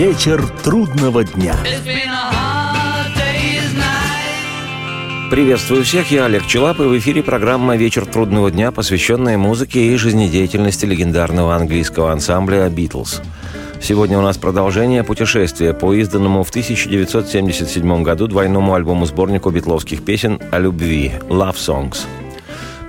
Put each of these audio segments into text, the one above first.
Вечер трудного дня. Приветствую всех, я Олег Челап, и в эфире программа «Вечер трудного дня», посвященная музыке и жизнедеятельности легендарного английского ансамбля «Битлз». Сегодня у нас продолжение путешествия по изданному в 1977 году двойному альбому-сборнику битловских песен о любви «Love Songs».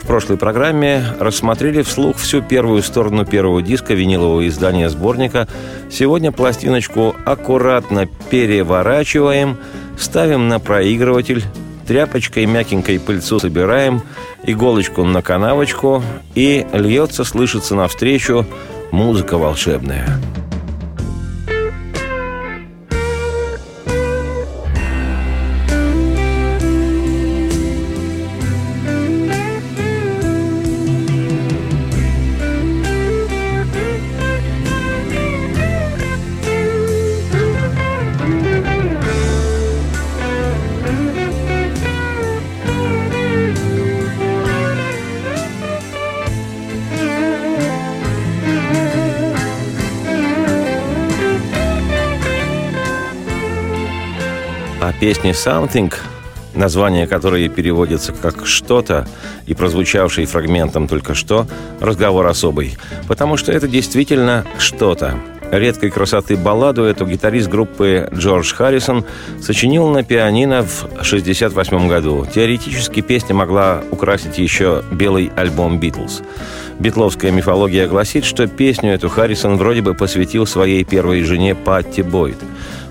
В прошлой программе рассмотрели вслух всю первую сторону первого диска винилового издания сборника. Сегодня пластиночку аккуратно переворачиваем, ставим на проигрыватель, тряпочкой мягенькой пыльцу собираем, иголочку на канавочку, и льется, слышится навстречу музыка волшебная. Песни «Something», название которой переводится как «что-то», и прозвучавший фрагментом только что, разговор особый, потому что это действительно что-то. Редкой красоты балладу эту гитарист группы Джордж Харрисон сочинил на пианино в 1968 году. Теоретически песня могла украсить еще белый альбом «Битлз». Битловская мифология гласит, что песню эту Харрисон вроде бы посвятил своей первой жене Патти Бойд –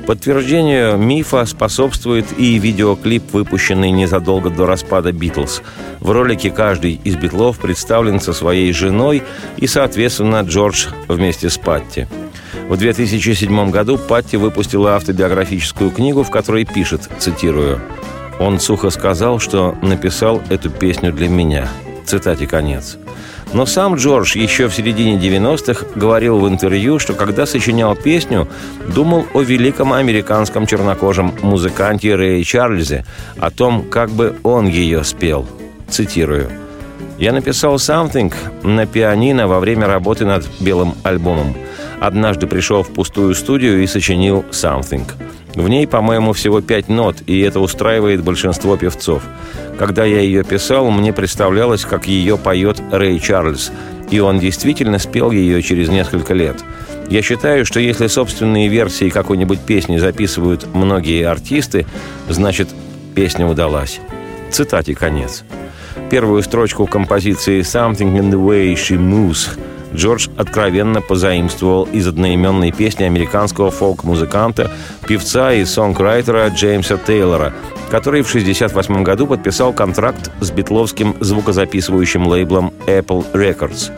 Подтверждению мифа способствует и видеоклип, выпущенный незадолго до распада «Битлз». В ролике каждый из «Битлов» представлен со своей женой и, соответственно, Джордж вместе с Патти. В 2007 году Патти выпустила автобиографическую книгу, в которой пишет, цитирую, «Он сухо сказал, что написал эту песню для меня». Цитате конец. Но сам Джордж еще в середине 90-х говорил в интервью, что когда сочинял песню, думал о великом американском чернокожем музыканте Рэе Чарльзе, о том, как бы он ее спел. Цитирую. «Я написал «Something» на пианино во время работы над белым альбомом. Однажды пришел в пустую студию и сочинил «Something». В ней, по-моему, всего пять нот, и это устраивает большинство певцов. Когда я ее писал, мне представлялось, как ее поет Рэй Чарльз, и он действительно спел ее через несколько лет. Я считаю, что если собственные версии какой-нибудь песни записывают многие артисты, значит, песня удалась. Цитате конец. Первую строчку композиции «Something in the way she moves» Джордж откровенно позаимствовал из одноименной песни американского фолк-музыканта, певца и сонграйтера Джеймса Тейлора, который в 1968 году подписал контракт с битловским звукозаписывающим лейблом Apple Records.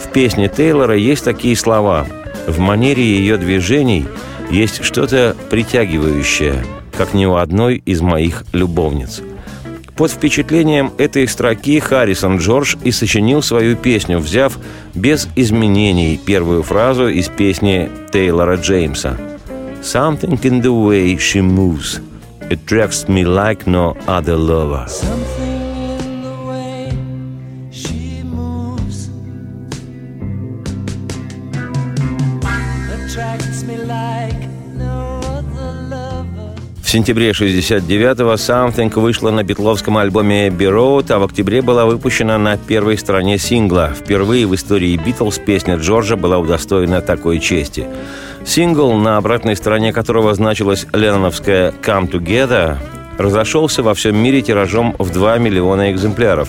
В песне Тейлора есть такие слова «В манере ее движений есть что-то притягивающее, как ни у одной из моих любовниц». Под впечатлением этой строки Харрисон Джордж и сочинил свою песню, взяв без изменений первую фразу из песни Тейлора Джеймса. «Something in the way she moves attracts me like no other lover». сентябре 69-го «Something» вышла на битловском альбоме «Abbey Road», а в октябре была выпущена на первой стороне сингла. Впервые в истории «Битлз» песня Джорджа была удостоена такой чести. Сингл, на обратной стороне которого значилась ленноновская «Come Together», разошелся во всем мире тиражом в 2 миллиона экземпляров,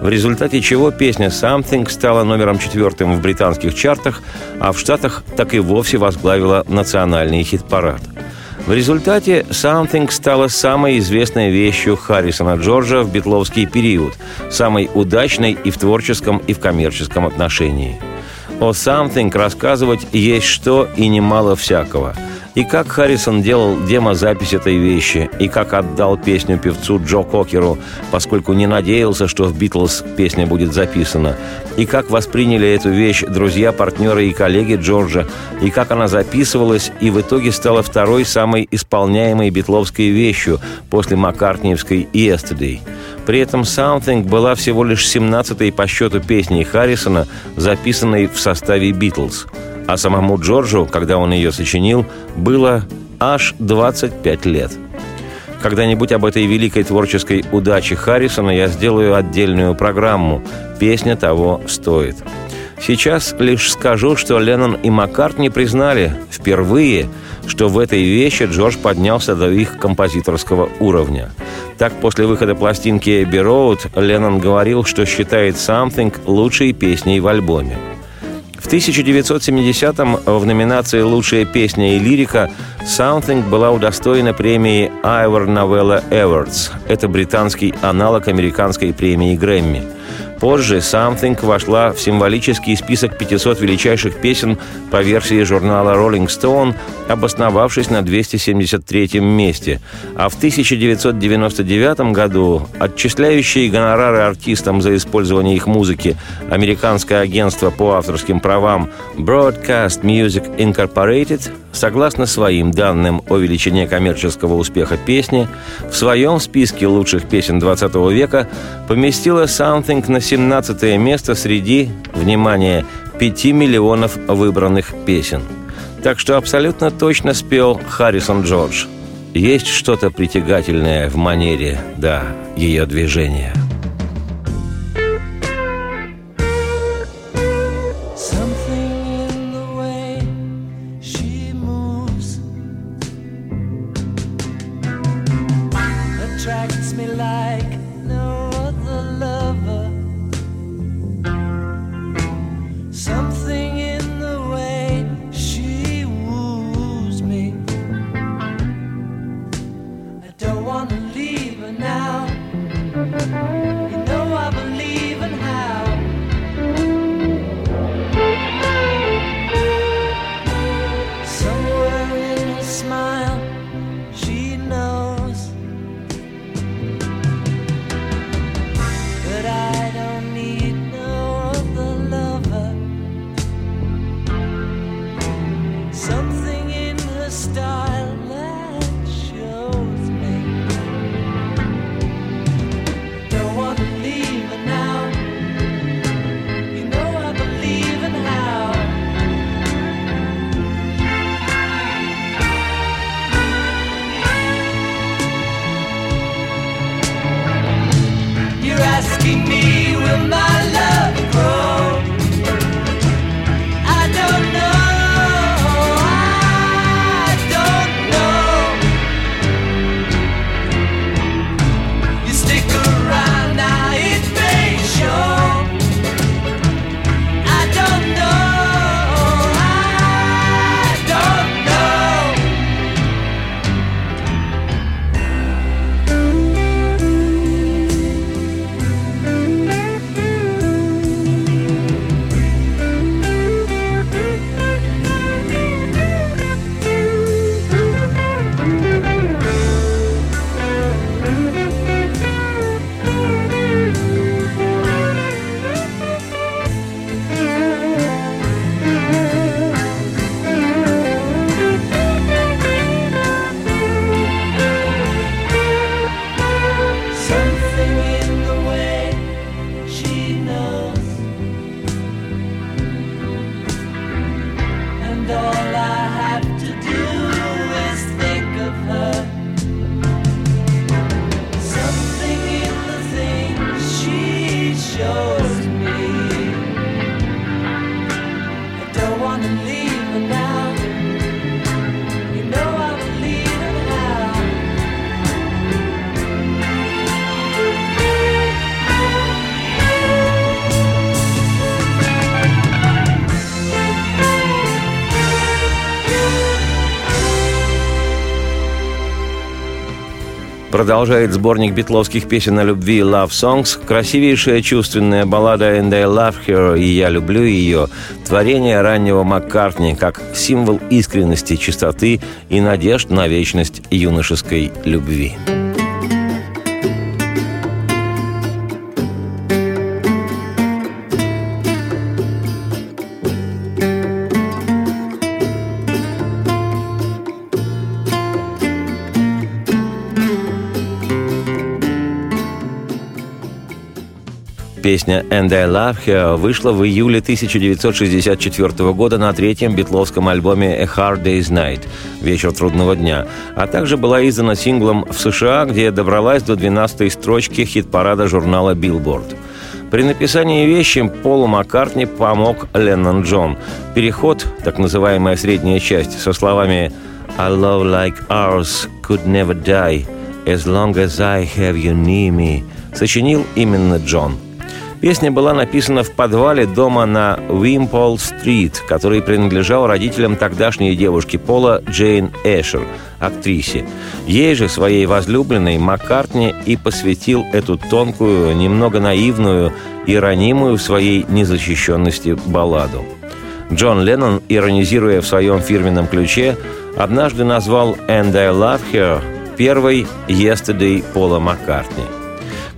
в результате чего песня «Something» стала номером четвертым в британских чартах, а в Штатах так и вовсе возглавила национальный хит-парад – в результате «Something» стала самой известной вещью Харрисона Джорджа в битловский период, самой удачной и в творческом, и в коммерческом отношении. О «Something» рассказывать есть что и немало всякого – и как Харрисон делал демозапись этой вещи, и как отдал песню певцу Джо Кокеру, поскольку не надеялся, что в «Битлз» песня будет записана, и как восприняли эту вещь друзья, партнеры и коллеги Джорджа, и как она записывалась и в итоге стала второй самой исполняемой битловской вещью после Маккартниевской «Yesterday». При этом «Something» была всего лишь 17-й по счету песней Харрисона, записанной в составе «Битлз». А самому Джорджу, когда он ее сочинил, было аж 25 лет. Когда-нибудь об этой великой творческой удаче Харрисона я сделаю отдельную программу. Песня того стоит. Сейчас лишь скажу, что Леннон и Маккартни признали впервые, что в этой вещи Джордж поднялся до их композиторского уровня. Так, после выхода пластинки «Эбби Роуд» Леннон говорил, что считает «Something» лучшей песней в альбоме. В 1970-м в номинации «Лучшая песня и лирика» «Something» была удостоена премии Ivor Novella Awards. Это британский аналог американской премии Грэмми – Позже «Something» вошла в символический список 500 величайших песен по версии журнала Rolling Stone, обосновавшись на 273 месте. А в 1999 году отчисляющие гонорары артистам за использование их музыки американское агентство по авторским правам Broadcast Music Incorporated согласно своим данным о величине коммерческого успеха песни, в своем списке лучших песен 20 века поместила «Something» на 17 место среди, внимание, 5 миллионов выбранных песен. Так что абсолютно точно спел Харрисон Джордж. Есть что-то притягательное в манере, да, ее движения – Продолжает сборник битловских песен о любви Love Songs, красивейшая чувственная баллада And I Love Her и Я люблю ее, творение раннего Маккартни как символ искренности, чистоты и надежд на вечность юношеской любви. Песня «And I Love Her» вышла в июле 1964 года на третьем битловском альбоме «A Hard Day's Night» – «Вечер трудного дня», а также была издана синглом в США, где добралась до 12-й строчки хит-парада журнала «Billboard». При написании вещи Полу Маккартни помог Леннон Джон. Переход, так называемая средняя часть, со словами «A love like ours could never die as long as I have you near me» сочинил именно Джон – Песня была написана в подвале дома на Уимпол-стрит, который принадлежал родителям тогдашней девушки Пола Джейн Эшер, актрисе. Ей же, своей возлюбленной, Маккартни и посвятил эту тонкую, немного наивную и ранимую в своей незащищенности балладу. Джон Леннон, иронизируя в своем фирменном ключе, однажды назвал «And I Love Her» первой «Yesterday» Пола Маккартни –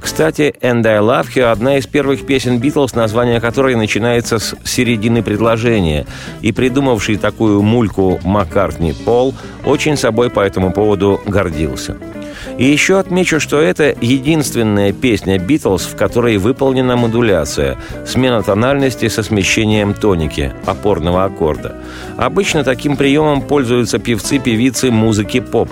кстати, «And I Love You» — одна из первых песен Битлз, название которой начинается с середины предложения. И придумавший такую мульку Маккартни Пол очень собой по этому поводу гордился. И еще отмечу, что это единственная песня «Битлз», в которой выполнена модуляция, смена тональности со смещением тоники, опорного аккорда. Обычно таким приемом пользуются певцы-певицы музыки поп.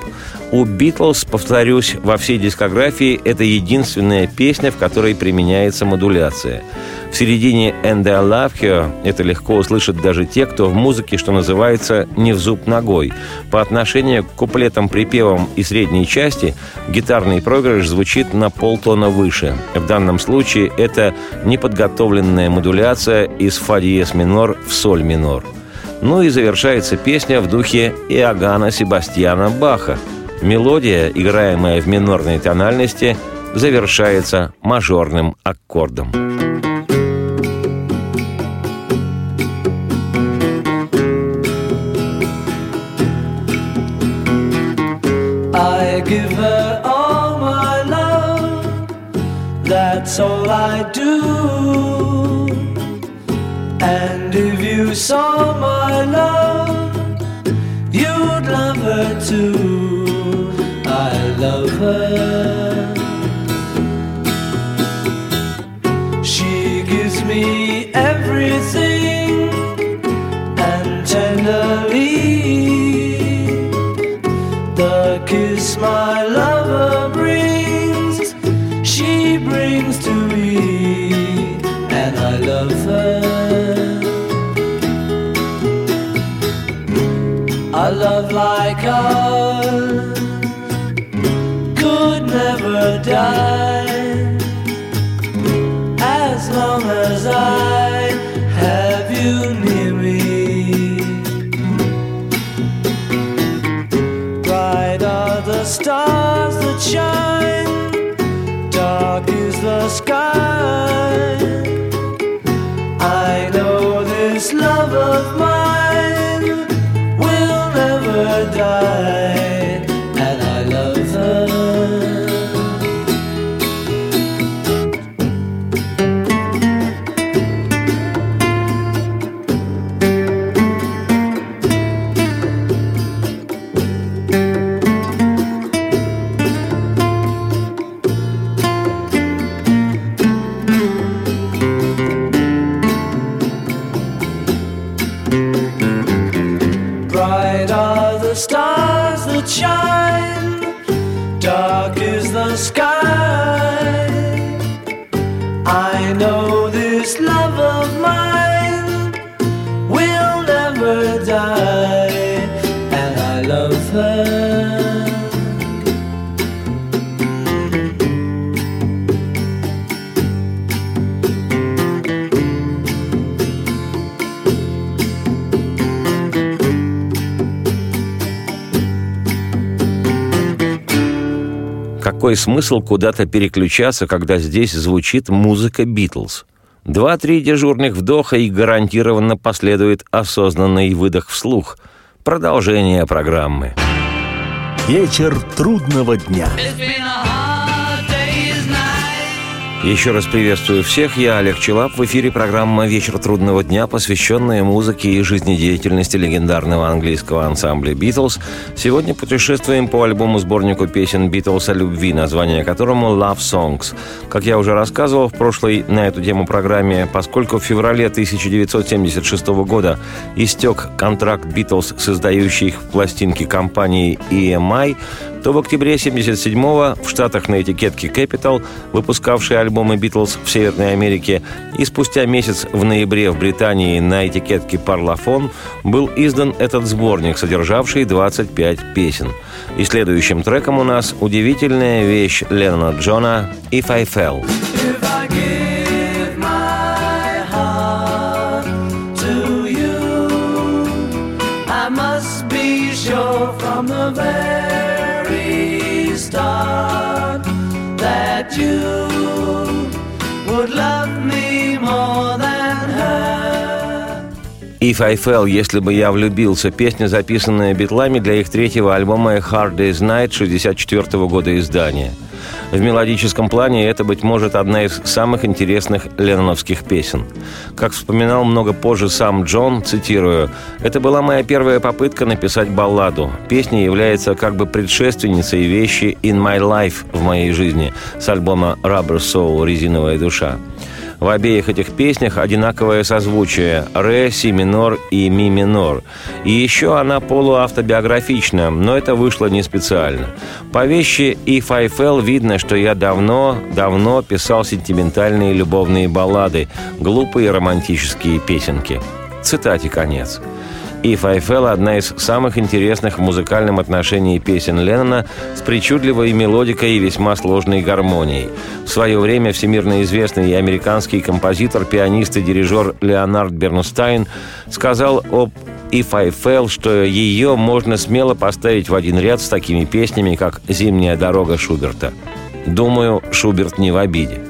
У «Битлз», повторюсь, во всей дискографии это единственная песня, в которой применяется модуляция – в середине «And I Love Her» это легко услышат даже те, кто в музыке, что называется, не в зуб ногой. По отношению к куплетам-припевам и средней части гитарный проигрыш звучит на полтона выше. В данном случае это неподготовленная модуляция из фа диез минор в соль минор. Ну и завершается песня в духе Иоганна Себастьяна Баха. Мелодия, играемая в минорной тональности, завершается мажорным аккордом. give her all my love. That's all I do. And if you saw my the sky. Какой смысл куда-то переключаться, когда здесь звучит музыка Битлз? Два-три дежурных вдоха и гарантированно последует осознанный выдох вслух. Продолжение программы. Вечер трудного дня. Еще раз приветствую всех. Я Олег Челап. В эфире программа «Вечер трудного дня», посвященная музыке и жизнедеятельности легендарного английского ансамбля «Битлз». Сегодня путешествуем по альбому-сборнику песен «Битлз» о любви, название которому «Love Songs». Как я уже рассказывал в прошлой на эту тему программе, поскольку в феврале 1976 года истек контракт «Битлз» с издающей их пластинки компанией EMI, то в октябре 77-го в Штатах на этикетке Capital, выпускавшей альбомы Битлз в Северной Америке, и спустя месяц в ноябре в Британии на этикетке Parlophone был издан этот сборник, содержавший 25 песен. И следующим треком у нас удивительная вещь Леннона Джона «If I Fell». If If I Fell, если бы я влюбился, песня, записанная битлами для их третьего альбома Hard Day's Night 64 года издания – в мелодическом плане это, быть может, одна из самых интересных ленноновских песен. Как вспоминал много позже сам Джон, цитирую, «Это была моя первая попытка написать балладу. Песня является как бы предшественницей вещи «In My Life» в моей жизни с альбома «Rubber Soul» «Резиновая душа». В обеих этих песнях одинаковое созвучие – ре, си минор и ми минор. И еще она полуавтобиографична, но это вышло не специально. По вещи «If I Fell» видно, что я давно, давно писал сентиментальные любовные баллады, глупые романтические песенки. Цитате конец. «If I Fell» — одна из самых интересных в музыкальном отношении песен Леннона с причудливой мелодикой и весьма сложной гармонией. В свое время всемирно известный американский композитор, пианист и дирижер Леонард Бернстайн сказал об «If I Fell», что ее можно смело поставить в один ряд с такими песнями, как «Зимняя дорога» Шуберта. Думаю, Шуберт не в обиде.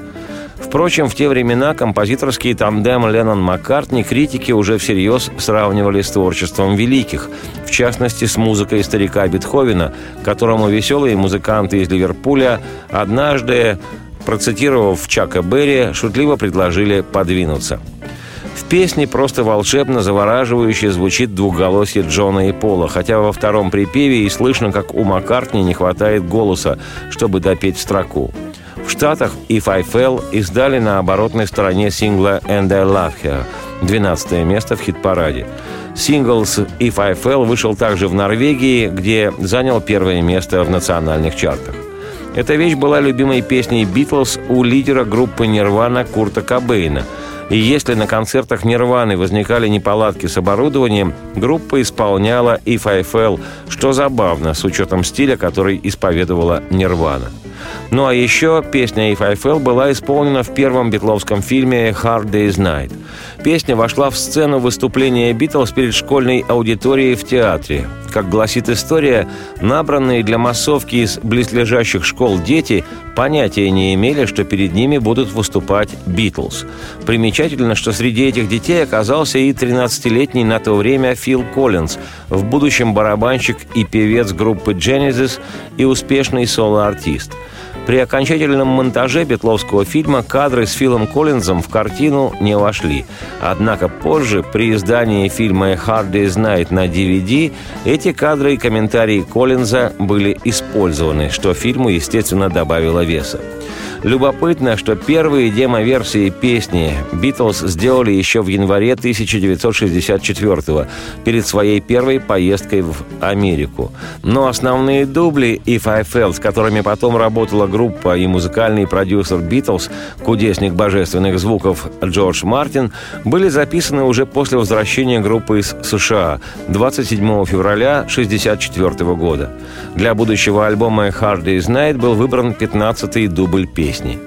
Впрочем, в те времена композиторский тандем Леннон-Маккартни критики уже всерьез сравнивали с творчеством великих, в частности, с музыкой старика Бетховена, которому веселые музыканты из Ливерпуля однажды, процитировав Чака Берри, шутливо предложили подвинуться – в песне просто волшебно завораживающе звучит двухголосие Джона и Пола, хотя во втором припеве и слышно, как у Маккартни не хватает голоса, чтобы допеть строку. В Штатах «If I Fell» издали на оборотной стороне сингла «And I Love Her» 12 место в хит-параде. Сингл с «If I Fell» вышел также в Норвегии, где занял первое место в национальных чартах. Эта вещь была любимой песней «Битлз» у лидера группы «Нирвана» Курта Кобейна – и если на концертах Нирваны возникали неполадки с оборудованием, группа исполняла «If I Fell», что забавно, с учетом стиля, который исповедовала Нирвана. Ну а еще песня «If I Fell» была исполнена в первом битловском фильме «Hard Day's Night». Песня вошла в сцену выступления Битлз перед школьной аудиторией в театре. Как гласит история, набранные для массовки из близлежащих школ дети понятия не имели, что перед ними будут выступать Битлз. Примечательно, что среди этих детей оказался и 13-летний на то время Фил Коллинз, в будущем барабанщик и певец группы Genesis и успешный соло-артист – при окончательном монтаже Бетловского фильма кадры с Филом Коллинзом в картину не вошли. Однако позже, при издании фильма «Hard Day's Night» на DVD, эти кадры и комментарии Коллинза были использованы, что фильму, естественно, добавило веса. Любопытно, что первые демо-версии песни Битлз сделали еще в январе 1964 перед своей первой поездкой в Америку. Но основные дубли «If I Fell», с которыми потом работала группа и музыкальный продюсер Битлз, кудесник божественных звуков Джордж Мартин, были записаны уже после возвращения группы из США 27 февраля 1964 года. Для будущего альбома «Hard Day's Night» был выбран 15-й дубль песни песни.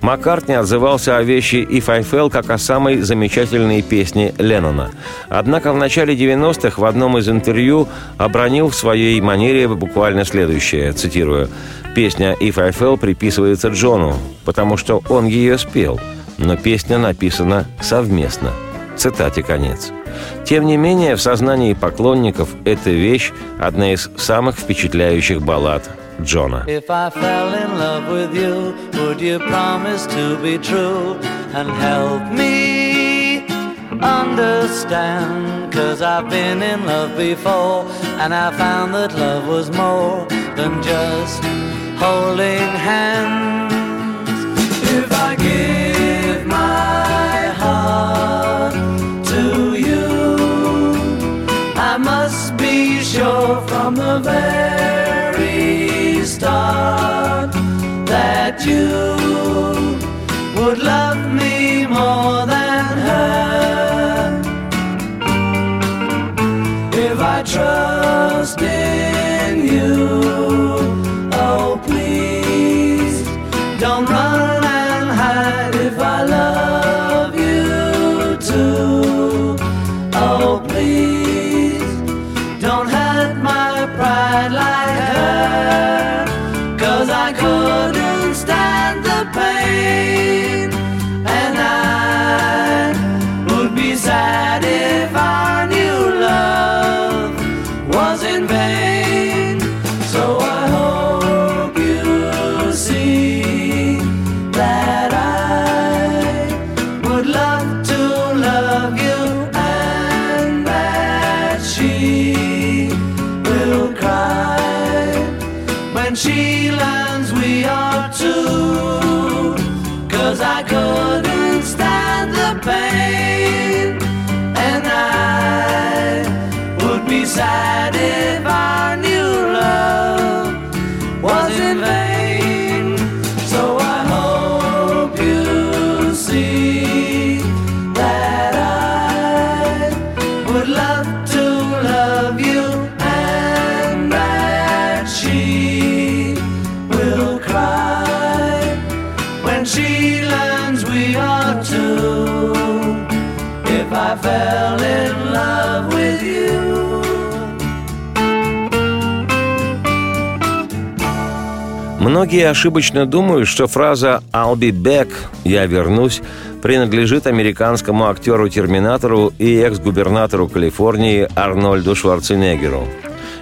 Маккартни отзывался о вещи «If I Fell» как о самой замечательной песне Леннона. Однако в начале 90-х в одном из интервью обронил в своей манере буквально следующее, цитирую, «Песня «If I Fell» приписывается Джону, потому что он ее спел, но песня написана совместно». Цитате конец. Тем не менее, в сознании поклонников эта вещь – одна из самых впечатляющих баллад Джона. If I fell in love with you, would you promise to be true and help me understand? Cause I've been in love before and I found that love was more than just holding hands. If I give my heart to you, I must be sure from the very start that you would love me more than her. If I trust in you, oh please don't run was in vain. Многие ошибочно думают, что фраза «I'll be back» «Я вернусь» принадлежит американскому актеру-терминатору и экс-губернатору Калифорнии Арнольду Шварценеггеру.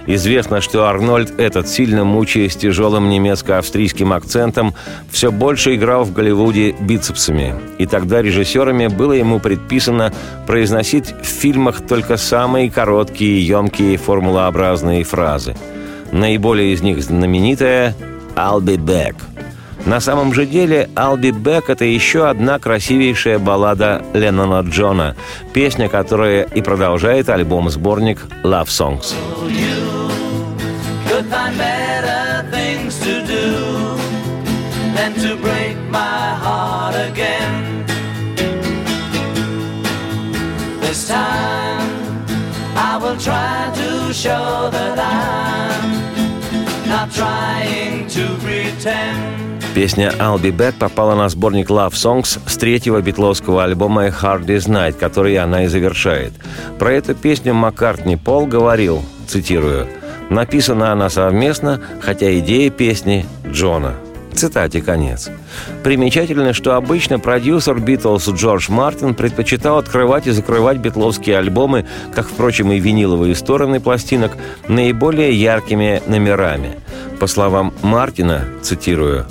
Известно, что Арнольд этот, сильно мучаясь тяжелым немецко-австрийским акцентом, все больше играл в Голливуде бицепсами. И тогда режиссерами было ему предписано произносить в фильмах только самые короткие, емкие, формулообразные фразы. Наиболее из них знаменитая «I'll be back». На самом же деле «I'll be back» — это еще одна красивейшая баллада Леннона Джона, песня, которая и продолжает альбом-сборник «Love Songs». try to show that I'm not trying. Песня «I'll be back» попала на сборник Love Songs с третьего битловского альбома «Hard Day's Night», который она и завершает. Про эту песню Маккартни Пол говорил, цитирую, «Написана она совместно, хотя идея песни Джона». Цитате конец. Примечательно, что обычно продюсер Битлз Джордж Мартин предпочитал открывать и закрывать битловские альбомы, как, впрочем, и виниловые стороны пластинок, наиболее яркими номерами. По словам Мартина, цитирую,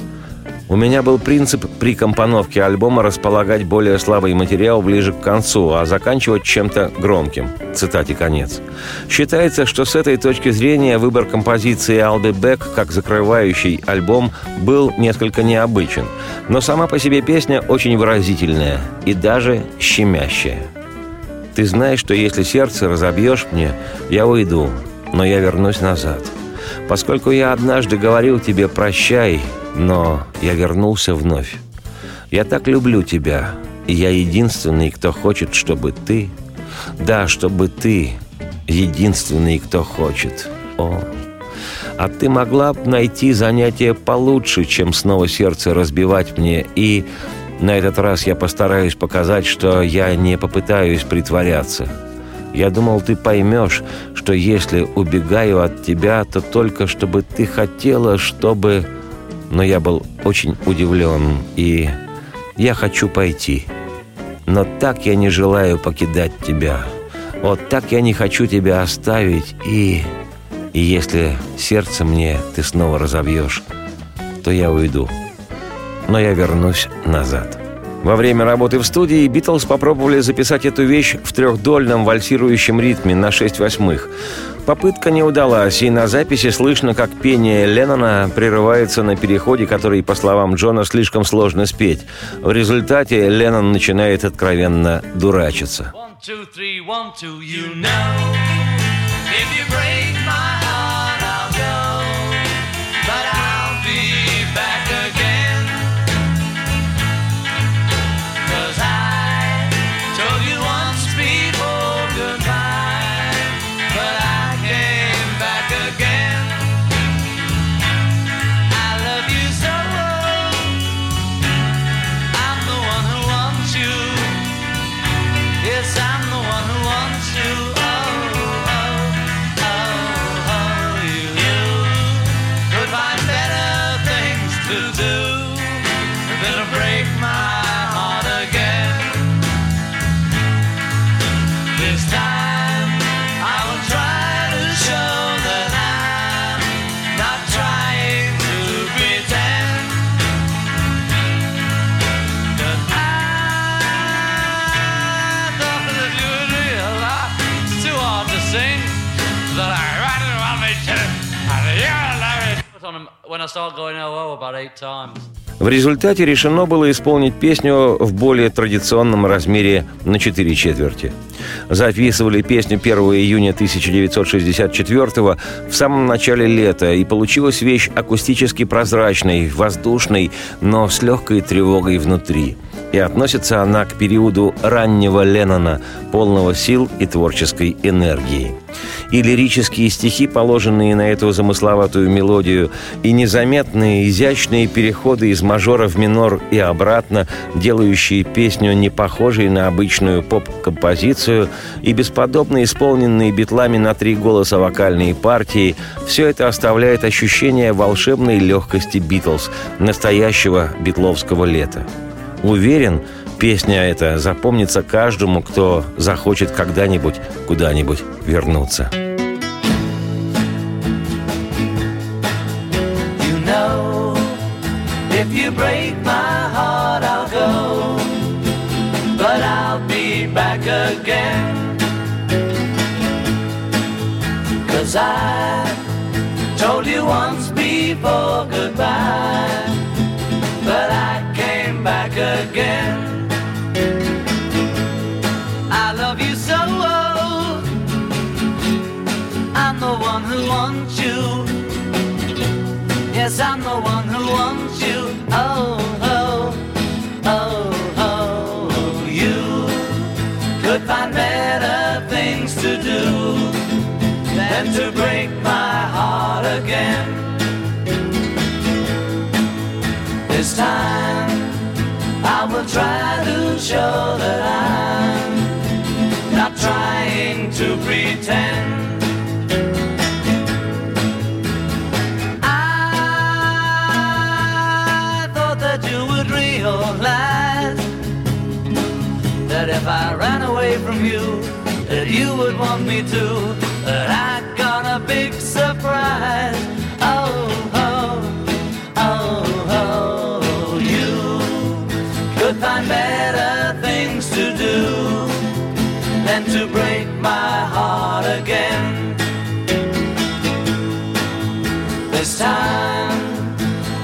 у меня был принцип при компоновке альбома располагать более слабый материал ближе к концу, а заканчивать чем-то громким. Цитате конец. Считается, что с этой точки зрения выбор композиции «I'll be back» как закрывающий альбом был несколько необычен. Но сама по себе песня очень выразительная и даже щемящая. Ты знаешь, что если сердце разобьешь мне, я уйду, но я вернусь назад. Поскольку я однажды говорил тебе «прощай», но я вернулся вновь. Я так люблю тебя, и я единственный, кто хочет, чтобы ты... Да, чтобы ты единственный, кто хочет. О, а ты могла бы найти занятие получше, чем снова сердце разбивать мне, и на этот раз я постараюсь показать, что я не попытаюсь притворяться. Я думал, ты поймешь, что если убегаю от тебя, то только чтобы ты хотела, чтобы... Но я был очень удивлен, и я хочу пойти. Но так я не желаю покидать тебя. Вот так я не хочу тебя оставить, и И если сердце мне ты снова разобьешь, то я уйду. Но я вернусь назад. Во время работы в студии Битлз попробовали записать эту вещь в трехдольном вальсирующем ритме на 6 восьмых. Попытка не удалась, и на записи слышно, как пение Леннона прерывается на переходе, который, по словам Джона, слишком сложно спеть. В результате Леннон начинает откровенно дурачиться. One, two, three, one, two, you know, if you break my В результате решено было исполнить песню в более традиционном размере на 4 четверти. Записывали песню 1 июня 1964 в самом начале лета, и получилась вещь акустически прозрачной, воздушной, но с легкой тревогой внутри – и относится она к периоду раннего Леннона, полного сил и творческой энергии. И лирические стихи, положенные на эту замысловатую мелодию, и незаметные, изящные переходы из мажора в минор и обратно, делающие песню не похожей на обычную поп-композицию, и бесподобно исполненные битлами на три голоса вокальные партии, все это оставляет ощущение волшебной легкости Битлз, настоящего битловского лета. Уверен, песня эта запомнится каждому, кто захочет когда-нибудь куда-нибудь вернуться. If you break my heart, I'll go, but I'll be back again. Cause I told you once before goodbye, but I back again. Yes, I'm the one who wants you. Oh, oh, oh, oh. You could find better things to do than to break my heart again. This time I will try to show that I'm not trying to pretend. You would want me to, that I got a big surprise. Oh, oh, oh, oh you could find better things to do than to break my heart again. This time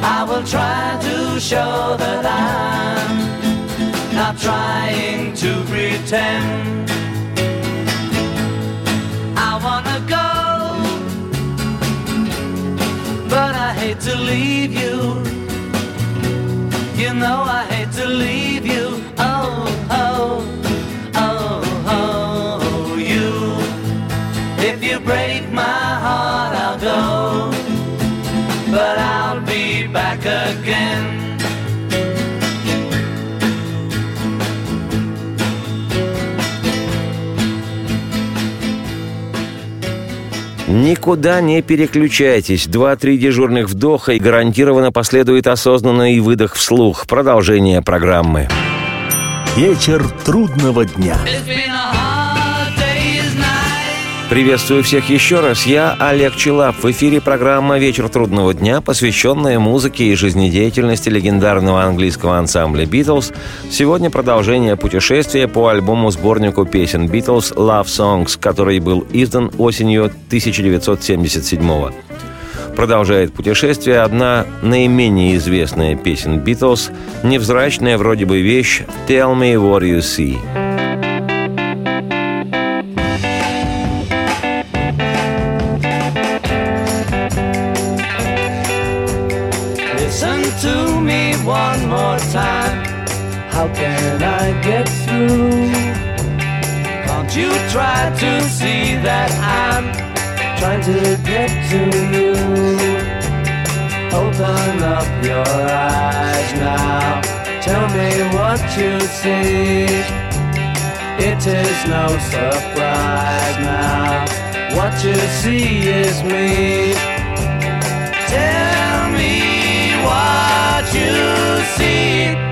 I will try to show that I'm not trying to pretend. But I hate to leave you. You know I hate to leave you. Oh, oh, oh, oh, you. If you break my heart, I'll go. But I'll be back again. Никуда не переключайтесь. Два-три дежурных вдоха и гарантированно последует осознанный выдох вслух. Продолжение программы. Вечер трудного дня. Приветствую всех еще раз. Я Олег Челап. В эфире программа «Вечер трудного дня», посвященная музыке и жизнедеятельности легендарного английского ансамбля «Битлз». Сегодня продолжение путешествия по альбому-сборнику песен «Битлз» «Love Songs», который был издан осенью 1977 года. Продолжает путешествие одна наименее известная песен «Битлз», невзрачная вроде бы вещь «Tell me what you see». Can I get through? Can't you try to see that I'm trying to get to you? Open up your eyes now. Tell me what you see. It is no surprise now. What you see is me. Tell me what you see.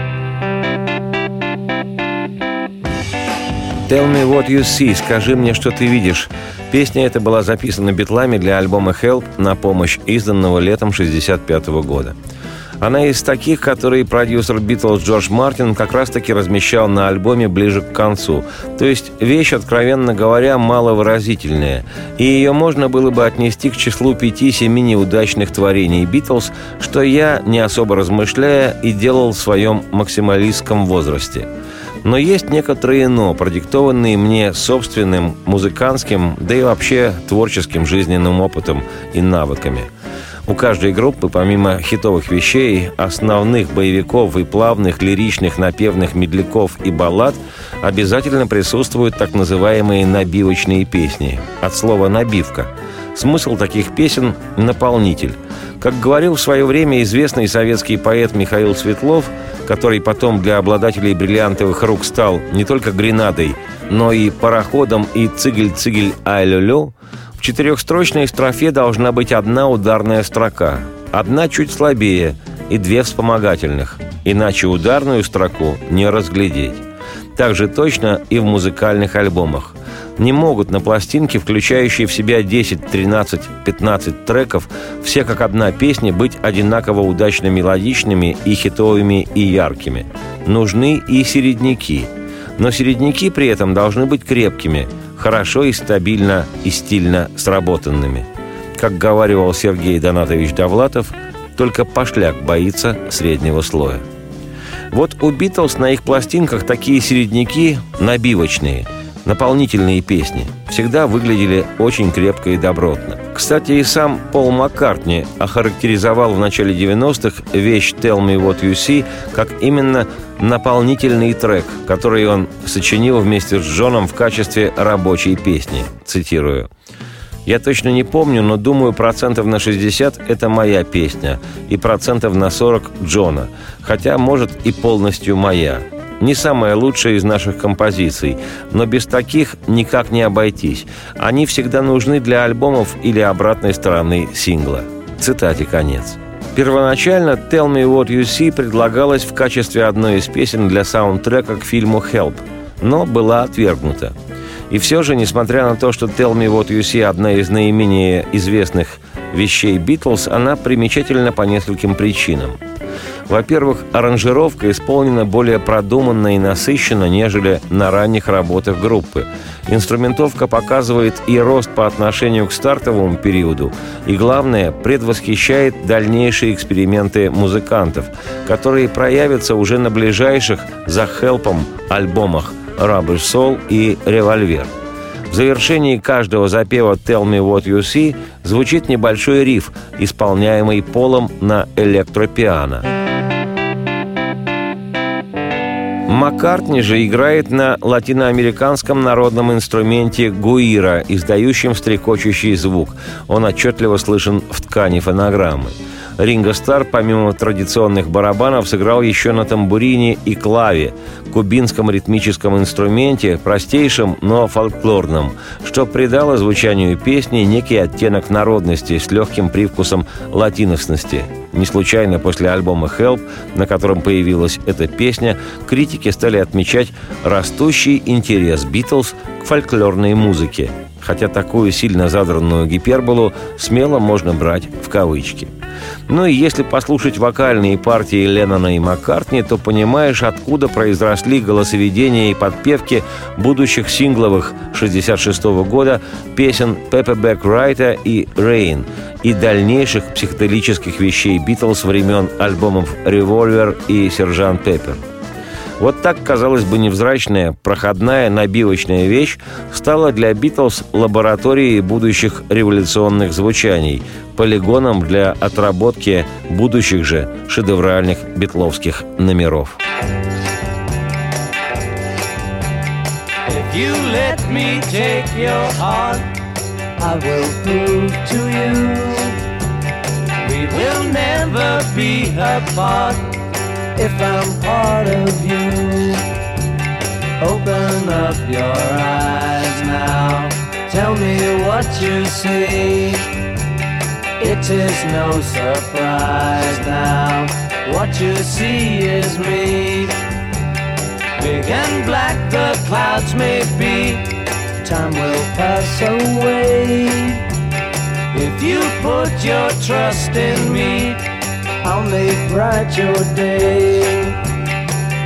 «Tell me what you see» – «Скажи мне, что ты видишь». Песня эта была записана битлами для альбома «Help» на помощь, изданного летом 1965 года. Она из таких, которые продюсер Битлз Джордж Мартин как раз-таки размещал на альбоме ближе к концу. То есть вещь, откровенно говоря, маловыразительная. И ее можно было бы отнести к числу пяти-семи неудачных творений Битлз, что я, не особо размышляя, и делал в своем максималистском возрасте – но есть некоторые «но», продиктованные мне собственным музыкантским, да и вообще творческим жизненным опытом и навыками. У каждой группы, помимо хитовых вещей, основных боевиков и плавных, лиричных, напевных медляков и баллад, обязательно присутствуют так называемые набивочные песни. От слова «набивка». Смысл таких песен – наполнитель. Как говорил в свое время известный советский поэт Михаил Светлов – который потом для обладателей бриллиантовых рук стал не только гренадой, но и пароходом и цигель-цигель ай-лю-лю, в четырехстрочной строфе должна быть одна ударная строка, одна чуть слабее и две вспомогательных, иначе ударную строку не разглядеть. Так же точно и в музыкальных альбомах не могут на пластинке, включающей в себя 10, 13, 15 треков, все как одна песня быть одинаково удачно мелодичными и хитовыми и яркими. Нужны и середняки. Но середняки при этом должны быть крепкими, хорошо и стабильно и стильно сработанными. Как говаривал Сергей Донатович Довлатов, только пошляк боится среднего слоя. Вот у Битлз на их пластинках такие середняки набивочные – наполнительные песни всегда выглядели очень крепко и добротно. Кстати, и сам Пол Маккартни охарактеризовал в начале 90-х вещь «Tell me what you see» как именно наполнительный трек, который он сочинил вместе с Джоном в качестве рабочей песни. Цитирую. Я точно не помню, но думаю, процентов на 60 – это моя песня, и процентов на 40 – Джона, хотя, может, и полностью моя. Не самая лучшая из наших композиций, но без таких никак не обойтись. Они всегда нужны для альбомов или обратной стороны сингла. Цитате конец. Первоначально «Tell Me What You See» предлагалась в качестве одной из песен для саундтрека к фильму «Help», но была отвергнута. И все же, несмотря на то, что «Tell Me What You See» – одна из наименее известных вещей «Битлз», она примечательна по нескольким причинам – во-первых, аранжировка исполнена более продуманно и насыщенно, нежели на ранних работах группы. Инструментовка показывает и рост по отношению к стартовому периоду, и, главное, предвосхищает дальнейшие эксперименты музыкантов, которые проявятся уже на ближайших за хелпом альбомах «Rubber Soul» и «Револьвер». В завершении каждого запева «Tell me what you see» звучит небольшой риф, исполняемый полом на электропиано. Маккартни же играет на латиноамериканском народном инструменте гуира, издающем стрекочущий звук. Он отчетливо слышен в ткани фонограммы. Ринго Стар, помимо традиционных барабанов, сыграл еще на тамбурине и клаве, кубинском ритмическом инструменте, простейшем, но фольклорном, что придало звучанию песни некий оттенок народности с легким привкусом латиновсности. Не случайно после альбома «Help», на котором появилась эта песня, критики стали отмечать растущий интерес «Битлз» к фольклорной музыке – хотя такую сильно задранную гиперболу смело можно брать в кавычки. Ну и если послушать вокальные партии Леннона и Маккартни, то понимаешь, откуда произросли голосоведения и подпевки будущих сингловых 66 года песен Пеппебек Райта и «Rain» и дальнейших психоделических вещей Битлз времен альбомов «Revolver» и «Сержант Пеппер». Вот так, казалось бы, невзрачная, проходная, набивочная вещь стала для Битлз лабораторией будущих революционных звучаний, полигоном для отработки будущих же шедевральных битловских номеров. we will never be apart. If I'm part of you. Open up your eyes now. Tell me what you see. It is no surprise now. What you see is me. Big and black the clouds may be. Time will pass away. If you put your trust in me. I'll make bright your day.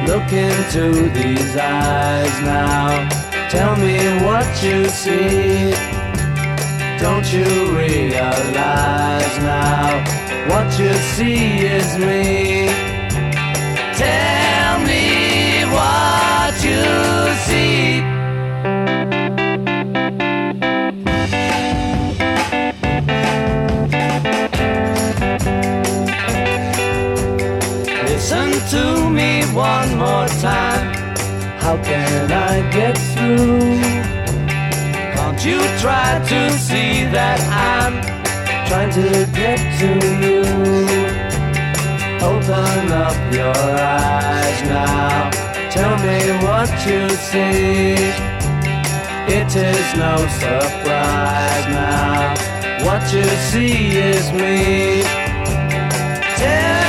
Look into these eyes now. Tell me what you see. Don't you realize now? What you see is me. Tell to me one more time. How can I get through? Can't you try to see that I'm trying to get to you? Open up your eyes now. Tell me what you see. It is no surprise now. What you see is me. Tell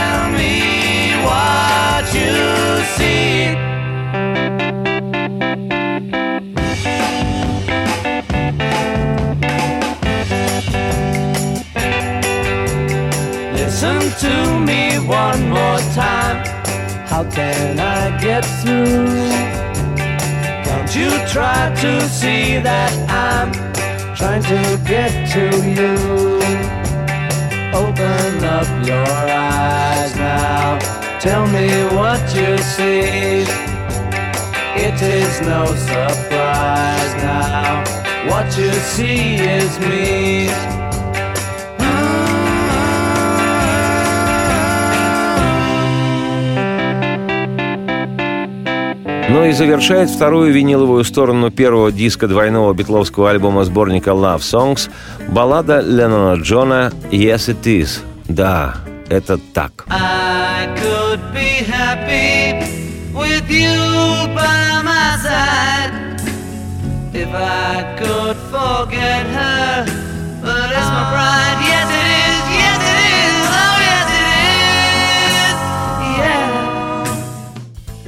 Listen to me one more time. How can I get through? Don't you try to see that I'm trying to get to you. Open up your eyes now. Tell me what you see. It is no surprise now. What you see is me. Ну и завершает вторую виниловую сторону первого диска двойного битловского альбома сборника Love Songs баллада Леннона Джона «Yes It Is». Да, это так. I could be happy with you by my side. If I could forget her,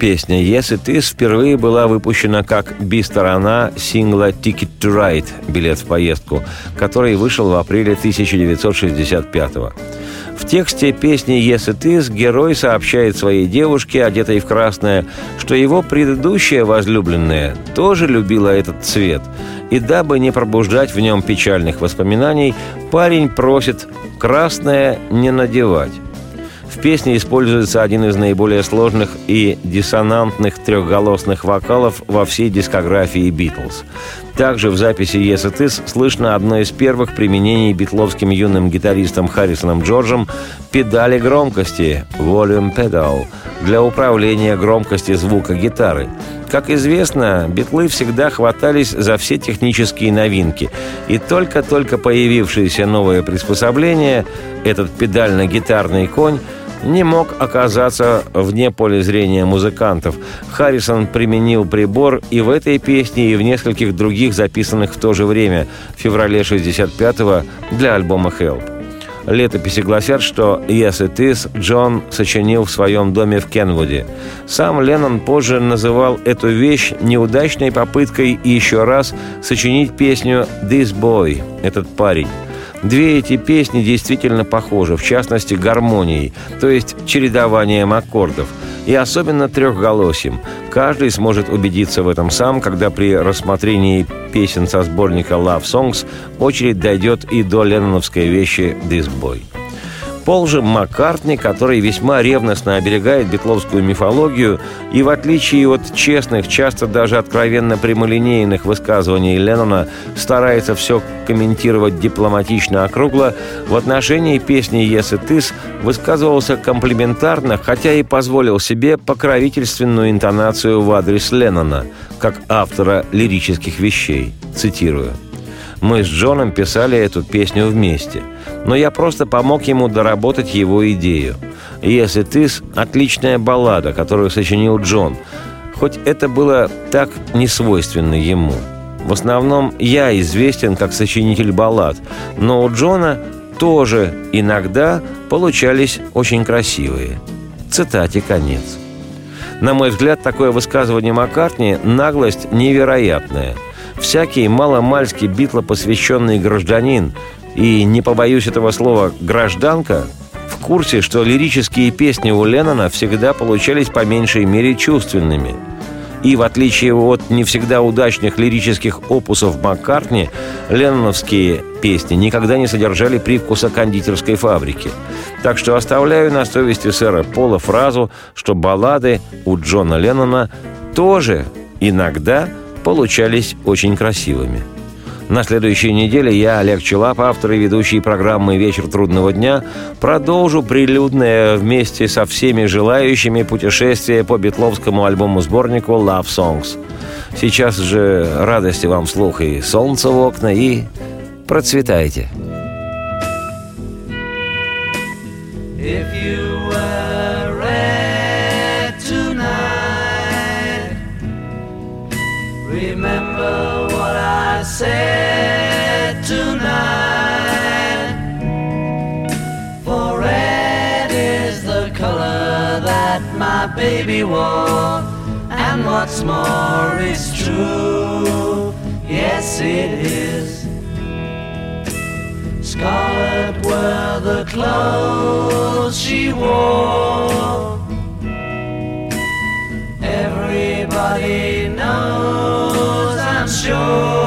Песня «Yes It Is» впервые была выпущена как би-сторона сингла «Ticket to Ride» – «Билет в поездку», который вышел в апреле 1965 года. В тексте песни «Yes It Is» герой сообщает своей девушке, одетой в красное, что его предыдущая возлюбленная тоже любила этот цвет. И дабы не пробуждать в нем печальных воспоминаний, парень просит «красное не надевать». В песне используется один из наиболее сложных и диссонантных трехголосных вокалов во всей дискографии «Битлз». Также в записи «Yes It Is» слышно одно из первых применений битловским юным гитаристом Харрисоном Джорджем педали громкости «Volume Pedal» для управления громкостью звука гитары. Как известно, битлы всегда хватались за все технические новинки, и только-только появившееся новое приспособление, этот педально-гитарный конь, не мог оказаться вне поля зрения музыкантов. Харрисон применил прибор и в этой песне, и в нескольких других записанных в то же время, в феврале 65-го, для альбома «Help». Летописи гласят, что «Yes, it is» Джон сочинил в своем доме в Кенвуде. Сам Леннон позже называл эту вещь неудачной попыткой еще раз сочинить песню «This Boy» – «Этот парень». Две эти песни действительно похожи, в частности, гармонией, то есть чередованием аккордов, и особенно трехголосием. Каждый сможет убедиться в этом сам, когда при рассмотрении песен со сборника Love Songs очередь дойдет и до ленноновской вещи «This Boy». Пол же Маккартни, который весьма ревностно оберегает битловскую мифологию и, в отличие от честных, часто даже откровенно прямолинейных высказываний Леннона, старается все комментировать дипломатично округло, в отношении песни «Yes it is» высказывался комплиментарно, хотя и позволил себе покровительственную интонацию в адрес Леннона, как автора лирических вещей. Цитирую. «Мы с Джоном писали эту песню вместе – но я просто помог ему доработать его идею. «Если ты» — отличная баллада, которую сочинил Джон, хоть это было так несвойственно ему. В основном я известен как сочинитель баллад, но у Джона тоже иногда получались очень красивые. Цитате конец. На мой взгляд, такое высказывание Маккартни – наглость невероятная. Всякий маломальский битло посвященный гражданин и, не побоюсь этого слова, гражданка, в курсе, что лирические песни у Леннона всегда получались по меньшей мере чувственными. И в отличие от не всегда удачных лирических опусов Маккартни, ленноновские песни никогда не содержали привкуса кондитерской фабрики. Так что оставляю на совести сэра Пола фразу, что баллады у Джона Леннона тоже иногда получались очень красивыми – на следующей неделе я, Олег Челап, автор и ведущий программы «Вечер трудного дня», продолжу прилюдное вместе со всеми желающими путешествие по битловскому альбому-сборнику «Love Songs». Сейчас же радости вам слух и солнце в окна, и процветайте. If you I my baby wore. And what's more is true, yes it is. Scarlet were the clothes she wore. Everybody knows, I'm sure.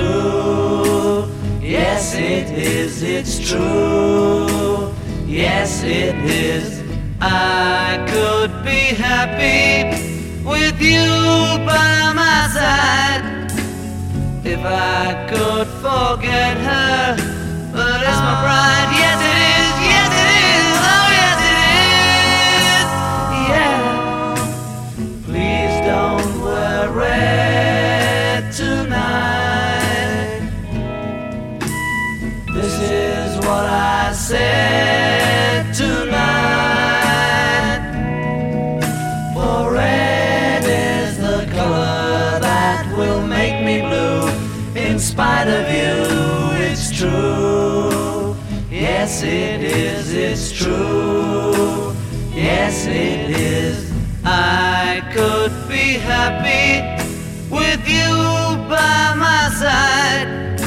True. Yes, it is, it's true. Yes, it is. I could be happy with you by my side if I could forget her. But it's my pride. Yes, it is. Yes, it is. Oh, yes, it is. Yeah. Please don't worry. Said tonight. For red is the color that will make me blue. In spite of you, it's true. Yes, it is, it's true. Yes, it is. I could be happy with you by my side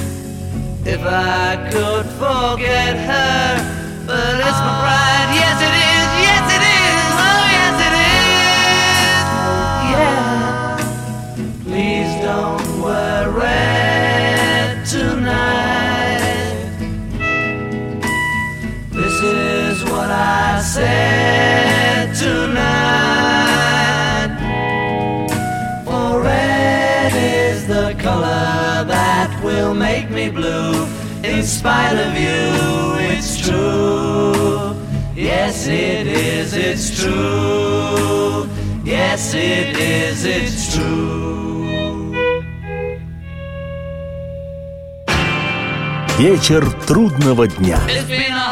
if I could forget her, but it's my pride. Yes, it is. Yes, it is. Oh, yes, it is. Yeah. Please don't worry tonight. This is what I said tonight. For red is the color that will make me blue in spite of you, it's true. Yes, it is, it's true. Yes, it is, it's true. Вечер трудного дня. It's been